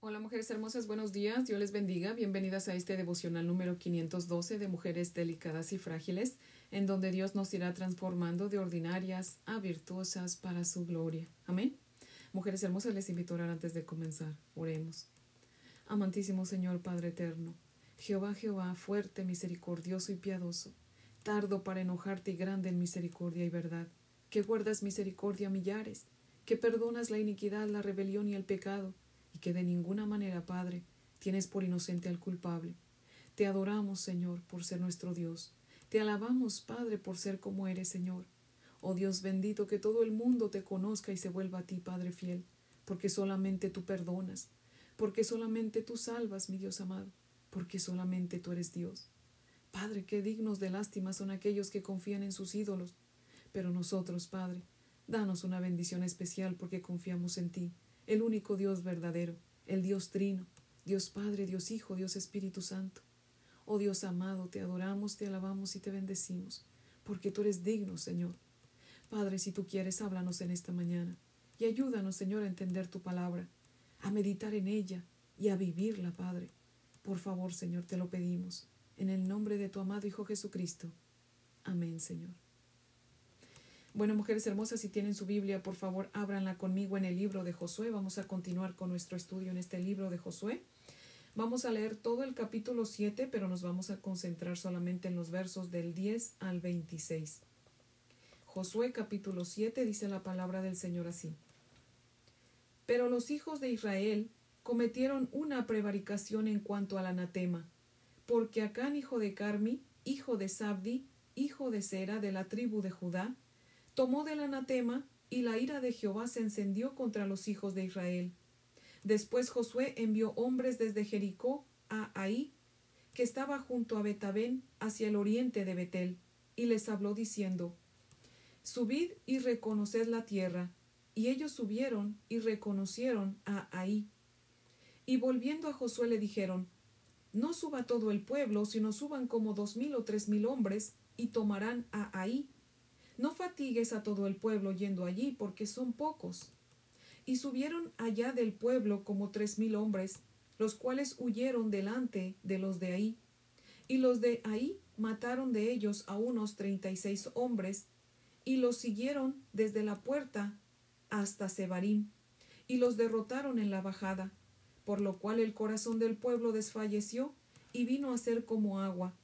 Hola mujeres hermosas, buenos días, Dios les bendiga, bienvenidas a este devocional número 512 de mujeres delicadas y frágiles, en donde Dios nos irá transformando de ordinarias a virtuosas para su gloria. Amén. Mujeres hermosas, les invito a orar antes de comenzar. Oremos. Amantísimo Señor Padre eterno, Jehová, Jehová, fuerte, misericordioso y piadoso, tardo para enojarte y grande en misericordia y verdad, que guardas misericordia a millares, que perdonas la iniquidad, la rebelión y el pecado, y que de ninguna manera, Padre, tienes por inocente al culpable. Te adoramos, Señor, por ser nuestro Dios. Te alabamos, Padre, por ser como eres, Señor. Oh Dios bendito, que todo el mundo te conozca y se vuelva a ti, Padre fiel, porque solamente tú perdonas, porque solamente tú salvas, mi Dios amado, porque solamente tú eres Dios. Padre, qué dignos de lástima son aquellos que confían en sus ídolos. Pero nosotros, Padre, danos una bendición especial porque confiamos en ti el único Dios verdadero, el Dios trino, Dios Padre, Dios Hijo, Dios Espíritu Santo. Oh Dios amado, te adoramos, te alabamos y te bendecimos, porque tú eres digno, Señor. Padre, si tú quieres, háblanos en esta mañana y ayúdanos, Señor, a entender tu palabra, a meditar en ella y a vivirla, Padre. Por favor, Señor, te lo pedimos, en el nombre de tu amado Hijo Jesucristo. Amén, Señor. Bueno, mujeres hermosas, si tienen su Biblia, por favor, ábranla conmigo en el libro de Josué. Vamos a continuar con nuestro estudio en este libro de Josué. Vamos a leer todo el capítulo 7, pero nos vamos a concentrar solamente en los versos del 10 al 26. Josué capítulo 7 dice la palabra del Señor así. Pero los hijos de Israel cometieron una prevaricación en cuanto al anatema, porque Acán hijo de Carmi, hijo de Sabdi, hijo de Sera de la tribu de Judá, tomó del anatema, y la ira de Jehová se encendió contra los hijos de Israel. Después Josué envió hombres desde Jericó a Ahí, que estaba junto a Betabén, hacia el oriente de Betel, y les habló diciendo, Subid y reconoced la tierra. Y ellos subieron y reconocieron a Ahí. Y volviendo a Josué le dijeron, No suba todo el pueblo, sino suban como dos mil o tres mil hombres, y tomarán a Ahí no fatigues a todo el pueblo yendo allí, porque son pocos. Y subieron allá del pueblo como tres mil hombres, los cuales huyeron delante de los de ahí. Y los de ahí mataron de ellos a unos treinta y seis hombres, y los siguieron desde la puerta hasta Sebarim, y los derrotaron en la bajada, por lo cual el corazón del pueblo desfalleció y vino a ser como agua.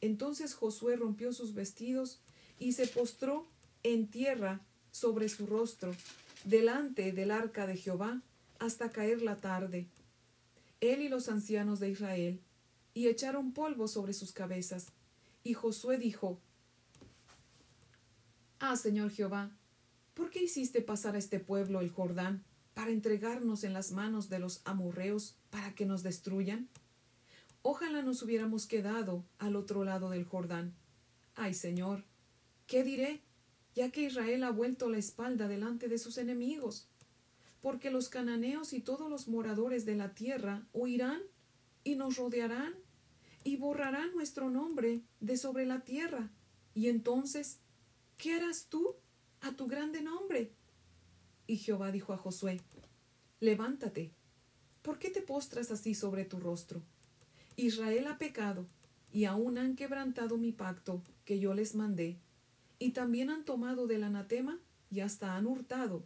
Entonces Josué rompió sus vestidos y se postró en tierra sobre su rostro, delante del arca de Jehová, hasta caer la tarde. Él y los ancianos de Israel, y echaron polvo sobre sus cabezas. Y Josué dijo, Ah, Señor Jehová, ¿por qué hiciste pasar a este pueblo el Jordán para entregarnos en las manos de los amorreos para que nos destruyan? Ojalá nos hubiéramos quedado al otro lado del Jordán. Ay, Señor, ¿Qué diré? Ya que Israel ha vuelto la espalda delante de sus enemigos. Porque los cananeos y todos los moradores de la tierra huirán y nos rodearán y borrarán nuestro nombre de sobre la tierra. Y entonces, ¿qué harás tú a tu grande nombre? Y Jehová dijo a Josué, Levántate, ¿por qué te postras así sobre tu rostro? Israel ha pecado, y aún han quebrantado mi pacto que yo les mandé y también han tomado del anatema y hasta han hurtado,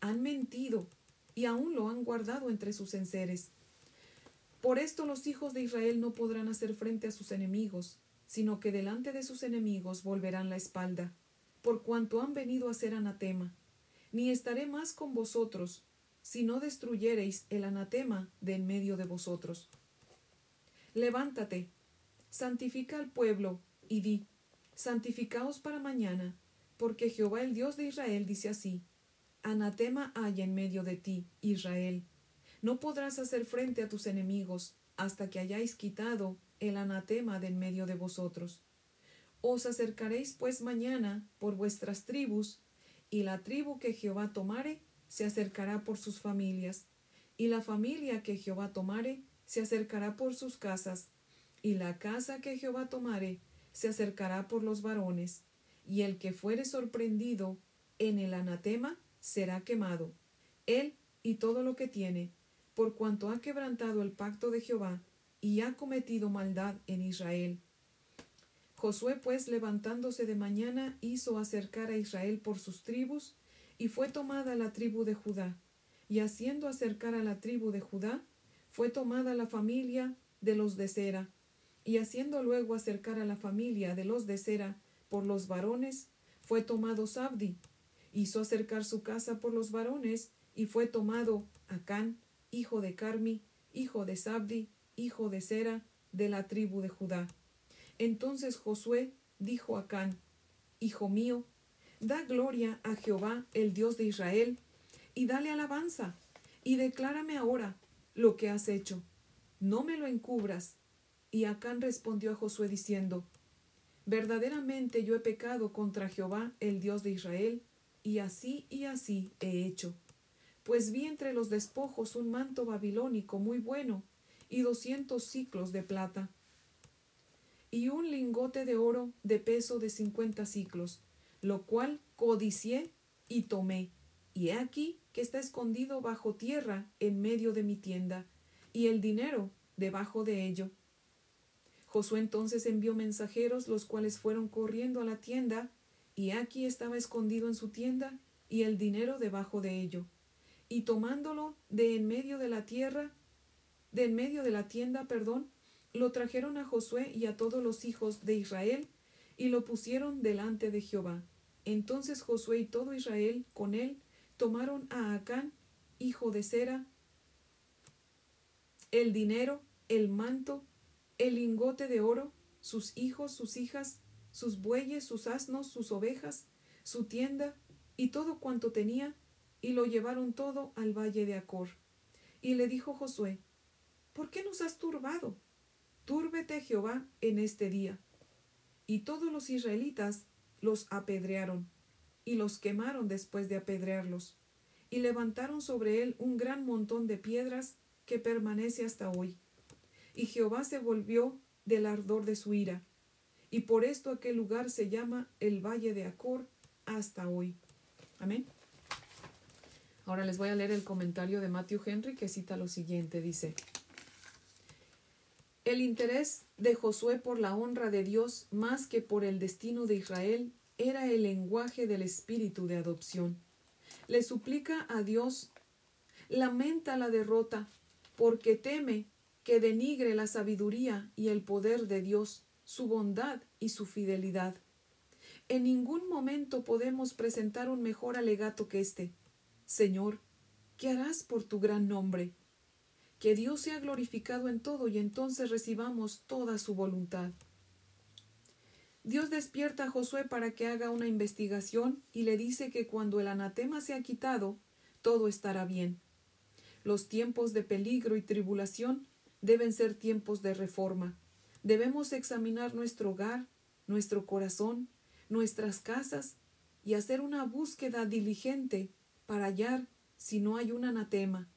han mentido y aún lo han guardado entre sus enseres. Por esto los hijos de Israel no podrán hacer frente a sus enemigos, sino que delante de sus enemigos volverán la espalda, por cuanto han venido a ser anatema. Ni estaré más con vosotros, si no destruyereis el anatema de en medio de vosotros. Levántate, santifica al pueblo, y di, santificaos para mañana, porque Jehová el Dios de Israel dice así, Anatema haya en medio de ti, Israel. No podrás hacer frente a tus enemigos hasta que hayáis quitado el anatema de en medio de vosotros. Os acercaréis pues mañana por vuestras tribus, y la tribu que Jehová tomare se acercará por sus familias, y la familia que Jehová tomare se acercará por sus casas, y la casa que Jehová tomare se acercará por los varones, y el que fuere sorprendido en el anatema será quemado, él y todo lo que tiene, por cuanto ha quebrantado el pacto de Jehová y ha cometido maldad en Israel. Josué pues levantándose de mañana hizo acercar a Israel por sus tribus, y fue tomada la tribu de Judá, y haciendo acercar a la tribu de Judá, fue tomada la familia de los de Sera, y haciendo luego acercar a la familia de los de Sera por los varones, fue tomado Sabdi, hizo acercar su casa por los varones, y fue tomado Acán, hijo de Carmi, hijo de Sabdi, hijo de Sera, de la tribu de Judá. Entonces Josué dijo a Acán, Hijo mío, da gloria a Jehová, el Dios de Israel, y dale alabanza, y declárame ahora lo que has hecho. No me lo encubras. Y Acán respondió a Josué diciendo, Verdaderamente yo he pecado contra Jehová, el Dios de Israel, y así y así he hecho pues vi entre los despojos un manto babilónico muy bueno y doscientos ciclos de plata y un lingote de oro de peso de cincuenta ciclos, lo cual codicié y tomé. Y he aquí que está escondido bajo tierra en medio de mi tienda, y el dinero debajo de ello. Josué entonces envió mensajeros, los cuales fueron corriendo a la tienda, y aquí estaba escondido en su tienda, y el dinero debajo de ello y tomándolo de en medio de la tierra, de en medio de la tienda, perdón, lo trajeron a Josué y a todos los hijos de Israel, y lo pusieron delante de Jehová. Entonces Josué y todo Israel con él tomaron a Acán, hijo de Sera, el dinero, el manto, el lingote de oro, sus hijos, sus hijas, sus bueyes, sus asnos, sus ovejas, su tienda y todo cuanto tenía, y lo llevaron todo al valle de Acor. Y le dijo Josué, ¿por qué nos has turbado? Túrbete Jehová en este día. Y todos los israelitas los apedrearon, y los quemaron después de apedrearlos, y levantaron sobre él un gran montón de piedras que permanece hasta hoy. Y Jehová se volvió del ardor de su ira, y por esto aquel lugar se llama el Valle de Acor hasta hoy. Amén. Ahora les voy a leer el comentario de Matthew Henry que cita lo siguiente. Dice, el interés de Josué por la honra de Dios más que por el destino de Israel era el lenguaje del espíritu de adopción. Le suplica a Dios, lamenta la derrota, porque teme que denigre la sabiduría y el poder de Dios, su bondad y su fidelidad. En ningún momento podemos presentar un mejor alegato que este. Señor, ¿qué harás por tu gran nombre? Que Dios sea glorificado en todo y entonces recibamos toda su voluntad. Dios despierta a Josué para que haga una investigación y le dice que cuando el anatema sea quitado, todo estará bien. Los tiempos de peligro y tribulación deben ser tiempos de reforma. Debemos examinar nuestro hogar, nuestro corazón, nuestras casas y hacer una búsqueda diligente para hallar si no hay un anatema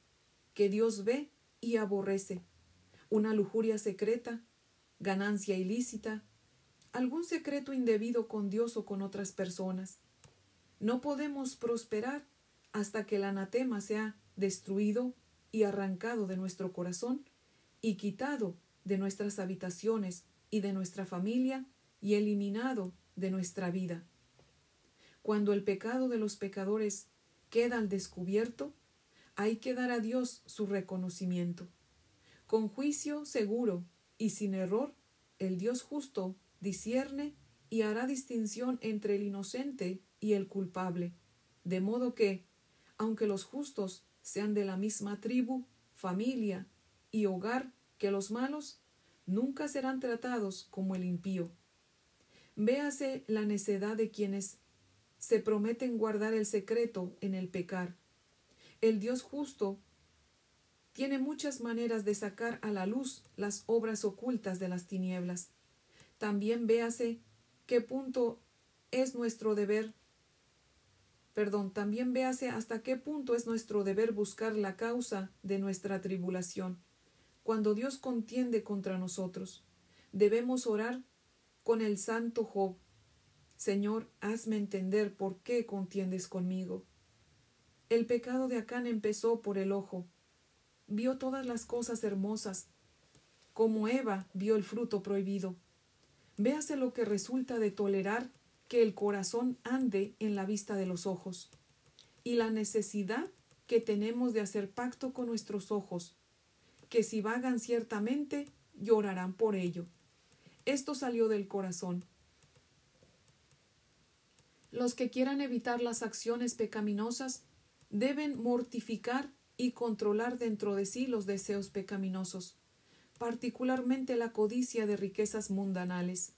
que Dios ve y aborrece, una lujuria secreta, ganancia ilícita, algún secreto indebido con Dios o con otras personas. No podemos prosperar hasta que el anatema sea destruido y arrancado de nuestro corazón y quitado de nuestras habitaciones y de nuestra familia y eliminado de nuestra vida. Cuando el pecado de los pecadores queda al descubierto, hay que dar a Dios su reconocimiento. Con juicio seguro y sin error, el Dios justo discierne y hará distinción entre el inocente y el culpable, de modo que, aunque los justos sean de la misma tribu, familia y hogar que los malos, nunca serán tratados como el impío. Véase la necedad de quienes se prometen guardar el secreto en el pecar. El Dios justo tiene muchas maneras de sacar a la luz las obras ocultas de las tinieblas. También véase qué punto es nuestro deber perdón, también véase hasta qué punto es nuestro deber buscar la causa de nuestra tribulación. Cuando Dios contiende contra nosotros, debemos orar con el santo Job, Señor, hazme entender por qué contiendes conmigo. El pecado de Acán empezó por el ojo. vio todas las cosas hermosas, como Eva vio el fruto prohibido. Véase lo que resulta de tolerar que el corazón ande en la vista de los ojos, y la necesidad que tenemos de hacer pacto con nuestros ojos, que si vagan ciertamente, llorarán por ello. Esto salió del corazón. Los que quieran evitar las acciones pecaminosas deben mortificar y controlar dentro de sí los deseos pecaminosos, particularmente la codicia de riquezas mundanales.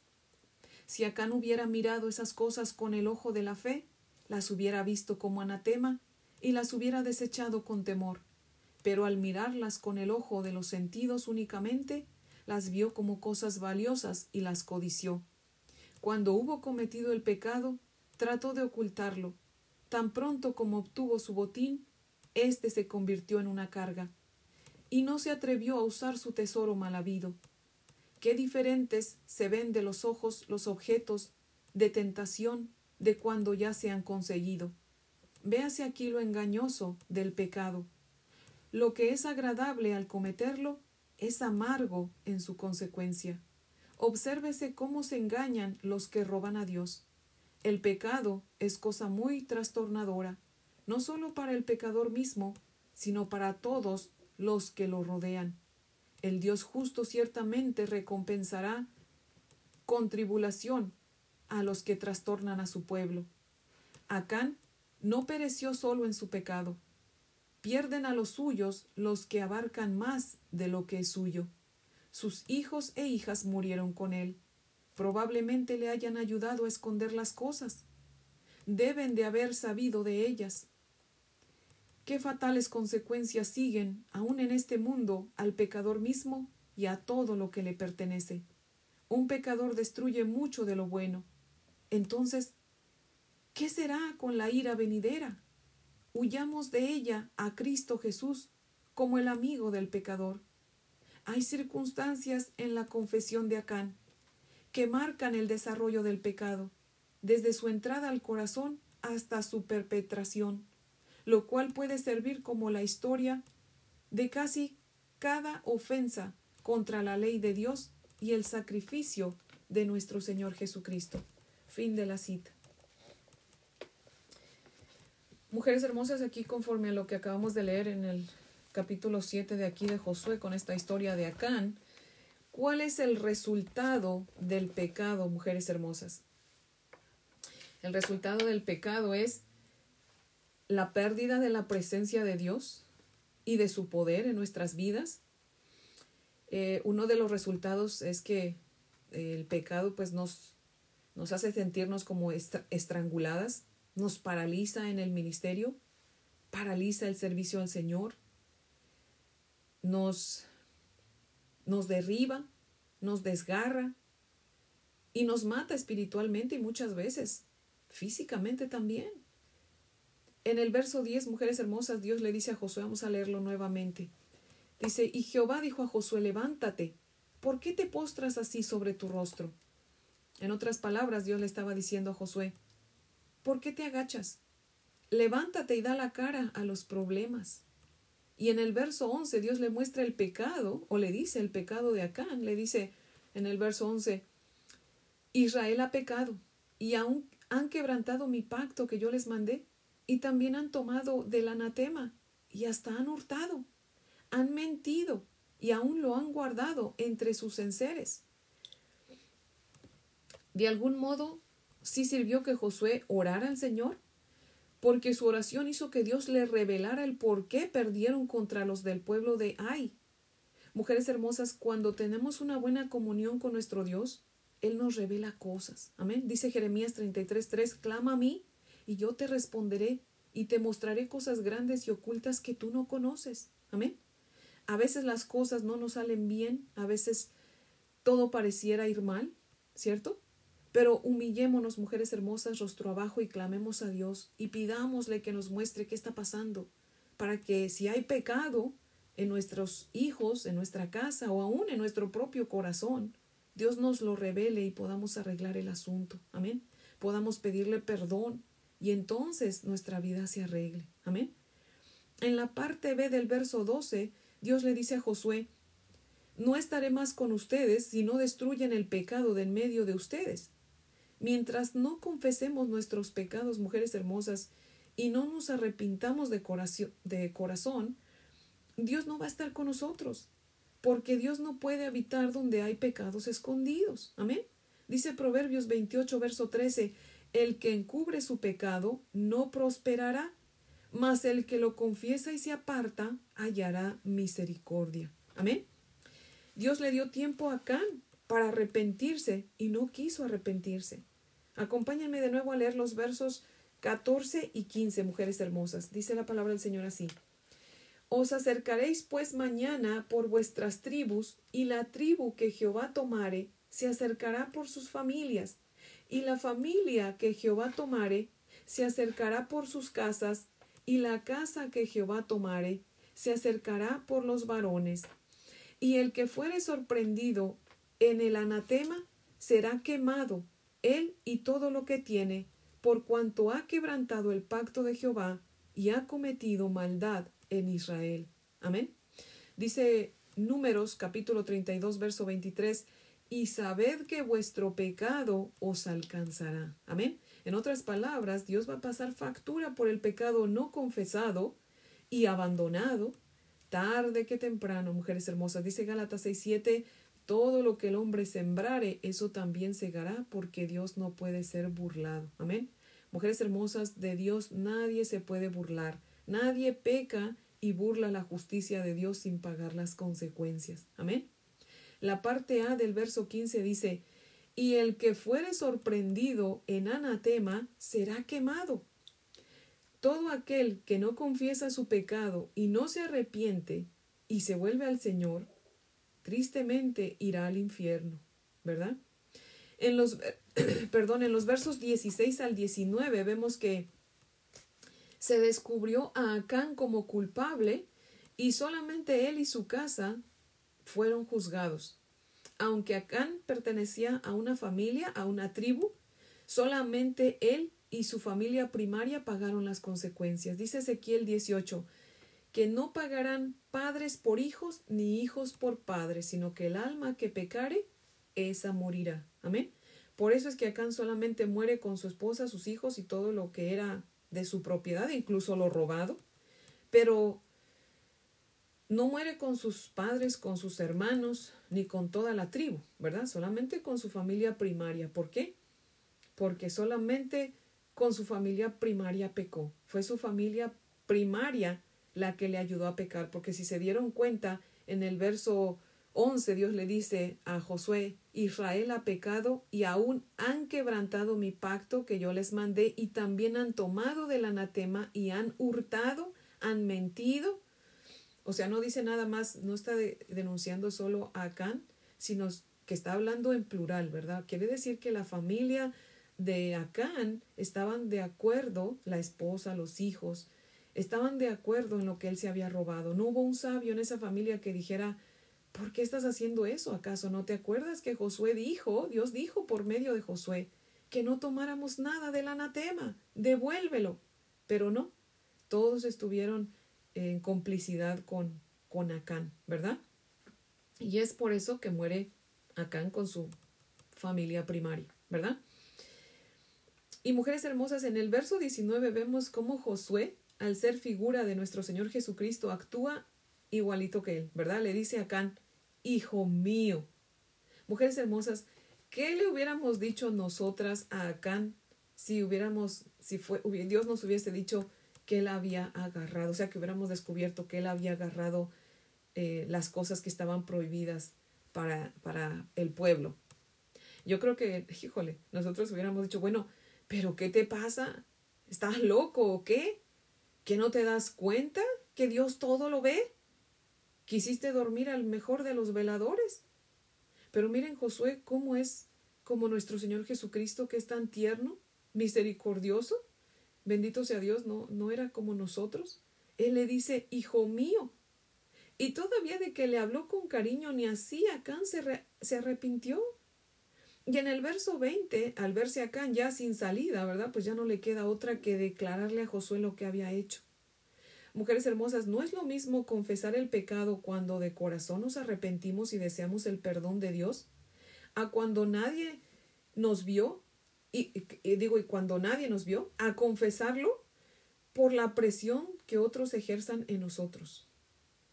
Si Acán hubiera mirado esas cosas con el ojo de la fe, las hubiera visto como anatema y las hubiera desechado con temor. Pero al mirarlas con el ojo de los sentidos únicamente, las vio como cosas valiosas y las codició. Cuando hubo cometido el pecado, trató de ocultarlo. Tan pronto como obtuvo su botín, éste se convirtió en una carga, y no se atrevió a usar su tesoro mal habido. Qué diferentes se ven de los ojos los objetos de tentación de cuando ya se han conseguido. Véase aquí lo engañoso del pecado. Lo que es agradable al cometerlo es amargo en su consecuencia. Obsérvese cómo se engañan los que roban a Dios. El pecado es cosa muy trastornadora, no solo para el pecador mismo, sino para todos los que lo rodean. El Dios justo ciertamente recompensará con tribulación a los que trastornan a su pueblo. Acán no pereció solo en su pecado. Pierden a los suyos los que abarcan más de lo que es suyo. Sus hijos e hijas murieron con él. Probablemente le hayan ayudado a esconder las cosas. Deben de haber sabido de ellas. Qué fatales consecuencias siguen, aun en este mundo, al pecador mismo y a todo lo que le pertenece. Un pecador destruye mucho de lo bueno. Entonces, ¿qué será con la ira venidera? Huyamos de ella a Cristo Jesús como el amigo del pecador. Hay circunstancias en la confesión de Acán que marcan el desarrollo del pecado, desde su entrada al corazón hasta su perpetración lo cual puede servir como la historia de casi cada ofensa contra la ley de Dios y el sacrificio de nuestro Señor Jesucristo. Fin de la cita. Mujeres hermosas, aquí conforme a lo que acabamos de leer en el capítulo 7 de aquí de Josué con esta historia de Acán, ¿cuál es el resultado del pecado, mujeres hermosas? El resultado del pecado es la pérdida de la presencia de Dios y de su poder en nuestras vidas. Eh, uno de los resultados es que el pecado pues nos hace sentirnos como estranguladas, nos paraliza en el ministerio, paraliza el servicio al Señor, nos, nos derriba, nos desgarra y nos mata espiritualmente y muchas veces físicamente también. En el verso 10, mujeres hermosas, Dios le dice a Josué, vamos a leerlo nuevamente. Dice, y Jehová dijo a Josué, levántate, ¿por qué te postras así sobre tu rostro? En otras palabras, Dios le estaba diciendo a Josué, ¿por qué te agachas? Levántate y da la cara a los problemas. Y en el verso 11 Dios le muestra el pecado, o le dice el pecado de Acán, le dice en el verso 11, Israel ha pecado y aún han quebrantado mi pacto que yo les mandé y también han tomado del anatema y hasta han hurtado, han mentido y aún lo han guardado entre sus enseres. De algún modo, sí sirvió que Josué orara al Señor, porque su oración hizo que Dios le revelara el por qué perdieron contra los del pueblo de Ai. Mujeres hermosas, cuando tenemos una buena comunión con nuestro Dios, Él nos revela cosas. Amén. Dice Jeremías 33:3, clama a mí y yo te responderé y te mostraré cosas grandes y ocultas que tú no conoces. Amén. A veces las cosas no nos salen bien, a veces todo pareciera ir mal, ¿cierto? Pero humillémonos, mujeres hermosas, rostro abajo y clamemos a Dios y pidámosle que nos muestre qué está pasando, para que si hay pecado en nuestros hijos, en nuestra casa o aún en nuestro propio corazón, Dios nos lo revele y podamos arreglar el asunto. Amén. Podamos pedirle perdón y entonces nuestra vida se arregle. Amén. En la parte B del verso 12 Dios le dice a Josué, no estaré más con ustedes si no destruyen el pecado de en medio de ustedes. Mientras no confesemos nuestros pecados, mujeres hermosas, y no nos arrepintamos de corazón, de corazón, Dios no va a estar con nosotros, porque Dios no puede habitar donde hay pecados escondidos. Amén. Dice Proverbios 28, verso 13, el que encubre su pecado no prosperará, mas el que lo confiesa y se aparta hallará misericordia. Amén. Dios le dio tiempo a Can para arrepentirse y no quiso arrepentirse. Acompáñenme de nuevo a leer los versos 14 y 15, mujeres hermosas. Dice la palabra del Señor así. Os acercaréis pues mañana por vuestras tribus, y la tribu que Jehová tomare se acercará por sus familias, y la familia que Jehová tomare se acercará por sus casas, y la casa que Jehová tomare se acercará por los varones. Y el que fuere sorprendido en el anatema será quemado, él y todo lo que tiene, por cuanto ha quebrantado el pacto de Jehová y ha cometido maldad en Israel. Amén. Dice Números capítulo 32, verso 23, y sabed que vuestro pecado os alcanzará. Amén. En otras palabras, Dios va a pasar factura por el pecado no confesado y abandonado, tarde que temprano, mujeres hermosas. Dice Gálatas 6:7, todo lo que el hombre sembrare, eso también segará, porque Dios no puede ser burlado. Amén. Mujeres hermosas, de Dios nadie se puede burlar. Nadie peca y burla la justicia de Dios sin pagar las consecuencias. Amén. La parte A del verso 15 dice, y el que fuere sorprendido en anatema será quemado. Todo aquel que no confiesa su pecado y no se arrepiente y se vuelve al Señor, tristemente irá al infierno, ¿verdad? En los, perdón, en los versos 16 al 19 vemos que se descubrió a Acán como culpable y solamente él y su casa fueron juzgados. Aunque Acán pertenecía a una familia, a una tribu, solamente él y su familia primaria pagaron las consecuencias. Dice Ezequiel 18 que no pagarán padres por hijos ni hijos por padres, sino que el alma que pecare, esa morirá. Amén. Por eso es que Acán solamente muere con su esposa, sus hijos y todo lo que era de su propiedad, incluso lo robado, pero no muere con sus padres, con sus hermanos, ni con toda la tribu, ¿verdad? Solamente con su familia primaria. ¿Por qué? Porque solamente con su familia primaria pecó. Fue su familia primaria la que le ayudó a pecar, porque si se dieron cuenta en el verso 11 Dios le dice a Josué, Israel ha pecado y aún han quebrantado mi pacto que yo les mandé y también han tomado del anatema y han hurtado, han mentido. O sea, no dice nada más, no está denunciando solo a Acán, sino que está hablando en plural, ¿verdad? Quiere decir que la familia de Acán estaban de acuerdo, la esposa, los hijos, estaban de acuerdo en lo que él se había robado. No hubo un sabio en esa familia que dijera, ¿Por qué estás haciendo eso? ¿Acaso no te acuerdas que Josué dijo, Dios dijo por medio de Josué, que no tomáramos nada del anatema? Devuélvelo. Pero no, todos estuvieron en complicidad con, con Acán, ¿verdad? Y es por eso que muere Acán con su familia primaria, ¿verdad? Y mujeres hermosas, en el verso 19 vemos cómo Josué, al ser figura de nuestro Señor Jesucristo, actúa igualito que él, ¿verdad? Le dice a Acán, hijo mío. Mujeres hermosas, ¿qué le hubiéramos dicho nosotras a Acán si hubiéramos, si fue, Dios nos hubiese dicho que él había agarrado, o sea, que hubiéramos descubierto que él había agarrado eh, las cosas que estaban prohibidas para, para el pueblo? Yo creo que, híjole, nosotros hubiéramos dicho, bueno, pero ¿qué te pasa? ¿Estás loco o qué? ¿Que no te das cuenta que Dios todo lo ve? Quisiste dormir al mejor de los veladores. Pero miren Josué cómo es como nuestro Señor Jesucristo, que es tan tierno, misericordioso. Bendito sea Dios, no, no era como nosotros. Él le dice, hijo mío. Y todavía de que le habló con cariño, ni así Acán se, se arrepintió. Y en el verso 20, al verse Acán ya sin salida, ¿verdad? Pues ya no le queda otra que declararle a Josué lo que había hecho. Mujeres hermosas, no es lo mismo confesar el pecado cuando de corazón nos arrepentimos y deseamos el perdón de Dios, a cuando nadie nos vio, y, digo, y cuando nadie nos vio, a confesarlo por la presión que otros ejerzan en nosotros.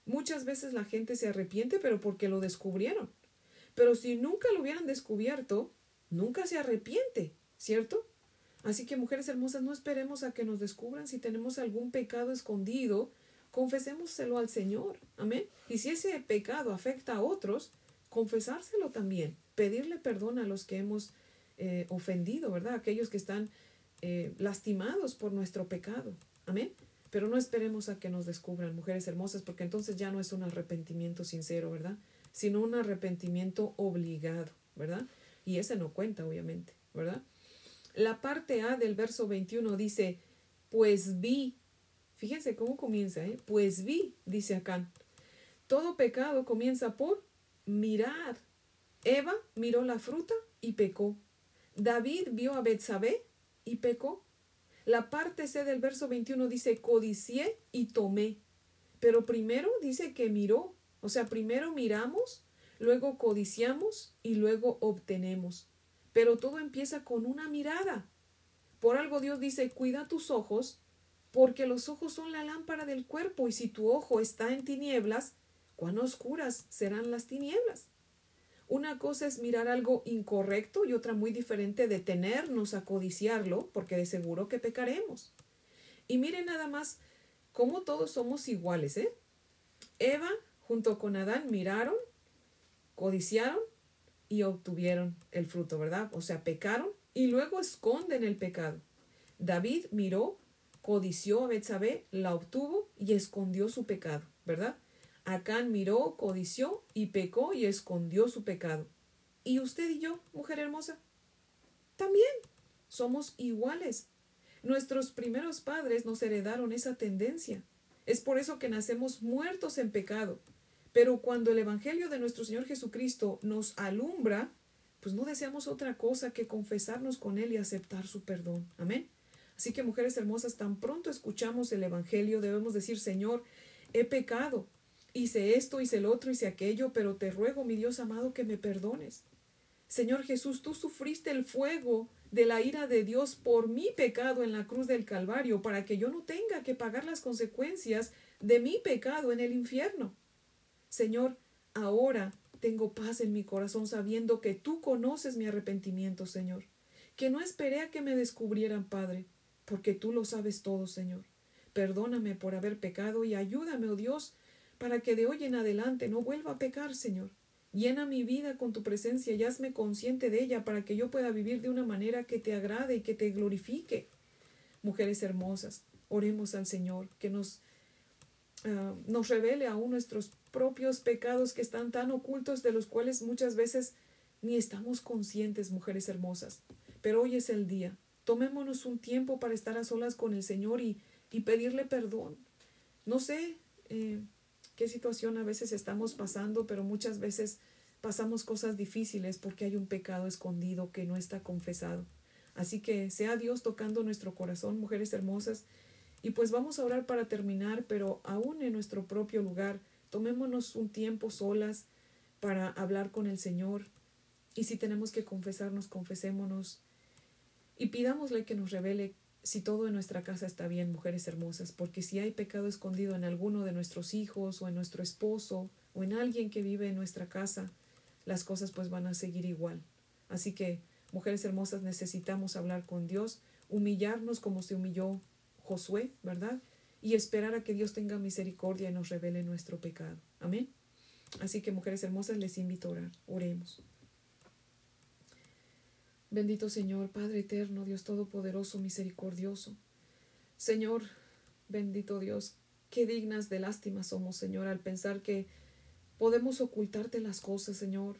Muchas veces la gente se arrepiente, pero porque lo descubrieron. Pero si nunca lo hubieran descubierto, nunca se arrepiente, ¿cierto? Así que, mujeres hermosas, no esperemos a que nos descubran si tenemos algún pecado escondido, confesémoselo al Señor. Amén. Y si ese pecado afecta a otros, confesárselo también, pedirle perdón a los que hemos eh, ofendido, ¿verdad? Aquellos que están eh, lastimados por nuestro pecado. Amén. Pero no esperemos a que nos descubran, mujeres hermosas, porque entonces ya no es un arrepentimiento sincero, ¿verdad? Sino un arrepentimiento obligado, ¿verdad? Y ese no cuenta, obviamente, ¿verdad? La parte A del verso 21 dice, pues vi, fíjense cómo comienza, ¿eh? Pues vi, dice acá. Todo pecado comienza por mirar. Eva miró la fruta y pecó. David vio a Betsabé y pecó. La parte C del verso 21 dice codicié y tomé. Pero primero dice que miró. O sea, primero miramos, luego codiciamos y luego obtenemos. Pero todo empieza con una mirada. Por algo Dios dice, cuida tus ojos, porque los ojos son la lámpara del cuerpo, y si tu ojo está en tinieblas, cuán oscuras serán las tinieblas. Una cosa es mirar algo incorrecto y otra muy diferente detenernos a codiciarlo, porque de seguro que pecaremos. Y miren nada más cómo todos somos iguales, ¿eh? Eva junto con Adán miraron, codiciaron y obtuvieron el fruto, ¿verdad? O sea, pecaron y luego esconden el pecado. David miró, codició a Betsabé, la obtuvo y escondió su pecado, ¿verdad? Acán miró, codició y pecó y escondió su pecado. ¿Y usted y yo, mujer hermosa? También somos iguales. Nuestros primeros padres nos heredaron esa tendencia. Es por eso que nacemos muertos en pecado. Pero cuando el Evangelio de nuestro Señor Jesucristo nos alumbra, pues no deseamos otra cosa que confesarnos con Él y aceptar su perdón. Amén. Así que, mujeres hermosas, tan pronto escuchamos el Evangelio, debemos decir, Señor, he pecado, hice esto, hice el otro, hice aquello, pero te ruego, mi Dios amado, que me perdones. Señor Jesús, tú sufriste el fuego de la ira de Dios por mi pecado en la cruz del Calvario, para que yo no tenga que pagar las consecuencias de mi pecado en el infierno. Señor, ahora tengo paz en mi corazón sabiendo que tú conoces mi arrepentimiento, Señor. Que no esperé a que me descubrieran, Padre, porque tú lo sabes todo, Señor. Perdóname por haber pecado y ayúdame, oh Dios, para que de hoy en adelante no vuelva a pecar, Señor. Llena mi vida con tu presencia y hazme consciente de ella para que yo pueda vivir de una manera que te agrade y que te glorifique. Mujeres hermosas, oremos al Señor que nos, ah, nos revele aún nuestros propios pecados que están tan ocultos de los cuales muchas veces ni estamos conscientes, mujeres hermosas. Pero hoy es el día. Tomémonos un tiempo para estar a solas con el Señor y, y pedirle perdón. No sé eh, qué situación a veces estamos pasando, pero muchas veces pasamos cosas difíciles porque hay un pecado escondido que no está confesado. Así que sea Dios tocando nuestro corazón, mujeres hermosas. Y pues vamos a orar para terminar, pero aún en nuestro propio lugar, Tomémonos un tiempo solas para hablar con el Señor. Y si tenemos que confesarnos, confesémonos. Y pidámosle que nos revele si todo en nuestra casa está bien, mujeres hermosas, porque si hay pecado escondido en alguno de nuestros hijos o en nuestro esposo o en alguien que vive en nuestra casa, las cosas pues van a seguir igual. Así que, mujeres hermosas, necesitamos hablar con Dios, humillarnos como se humilló ¿verdad? y esperar a que Dios tenga misericordia y nos revele nuestro pecado. Amén. Así que, mujeres hermosas, les invito a orar. Oremos. Bendito Señor, Padre eterno, Dios todopoderoso, misericordioso. Señor, bendito Dios, qué dignas de lástima somos, Señor, al pensar que podemos ocultarte las cosas, Señor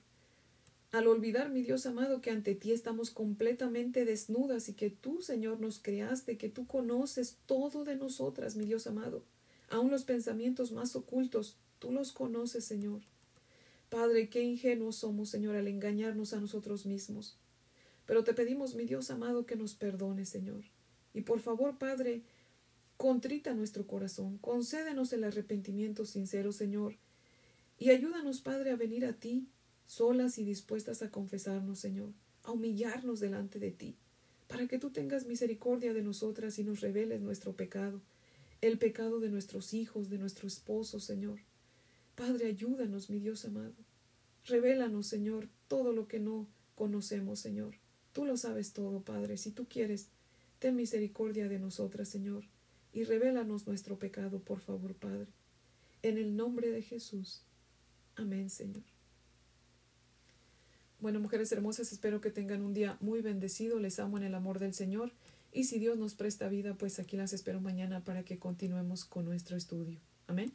al olvidar, mi Dios amado, que ante ti estamos completamente desnudas y que tú, Señor, nos creaste, que tú conoces todo de nosotras, mi Dios amado, aun los pensamientos más ocultos, tú los conoces, Señor. Padre, qué ingenuos somos, Señor, al engañarnos a nosotros mismos. Pero te pedimos, mi Dios amado, que nos perdones, Señor. Y por favor, Padre, contrita nuestro corazón. Concédenos el arrepentimiento sincero, Señor. Y ayúdanos, Padre, a venir a ti, solas y dispuestas a confesarnos, Señor, a humillarnos delante de ti, para que tú tengas misericordia de nosotras y nos reveles nuestro pecado, el pecado de nuestros hijos, de nuestro esposo, Señor. Padre, ayúdanos, mi Dios amado. Revélanos, Señor, todo lo que no conocemos, Señor. Tú lo sabes todo, Padre. Si tú quieres, ten misericordia de nosotras, Señor, y revélanos nuestro pecado, por favor, Padre. En el nombre de Jesús. Amén, Señor. Bueno, mujeres hermosas, espero que tengan un día muy bendecido. Les amo en el amor del Señor. Y si Dios nos presta vida, pues aquí las espero mañana para que continuemos con nuestro estudio. Amén.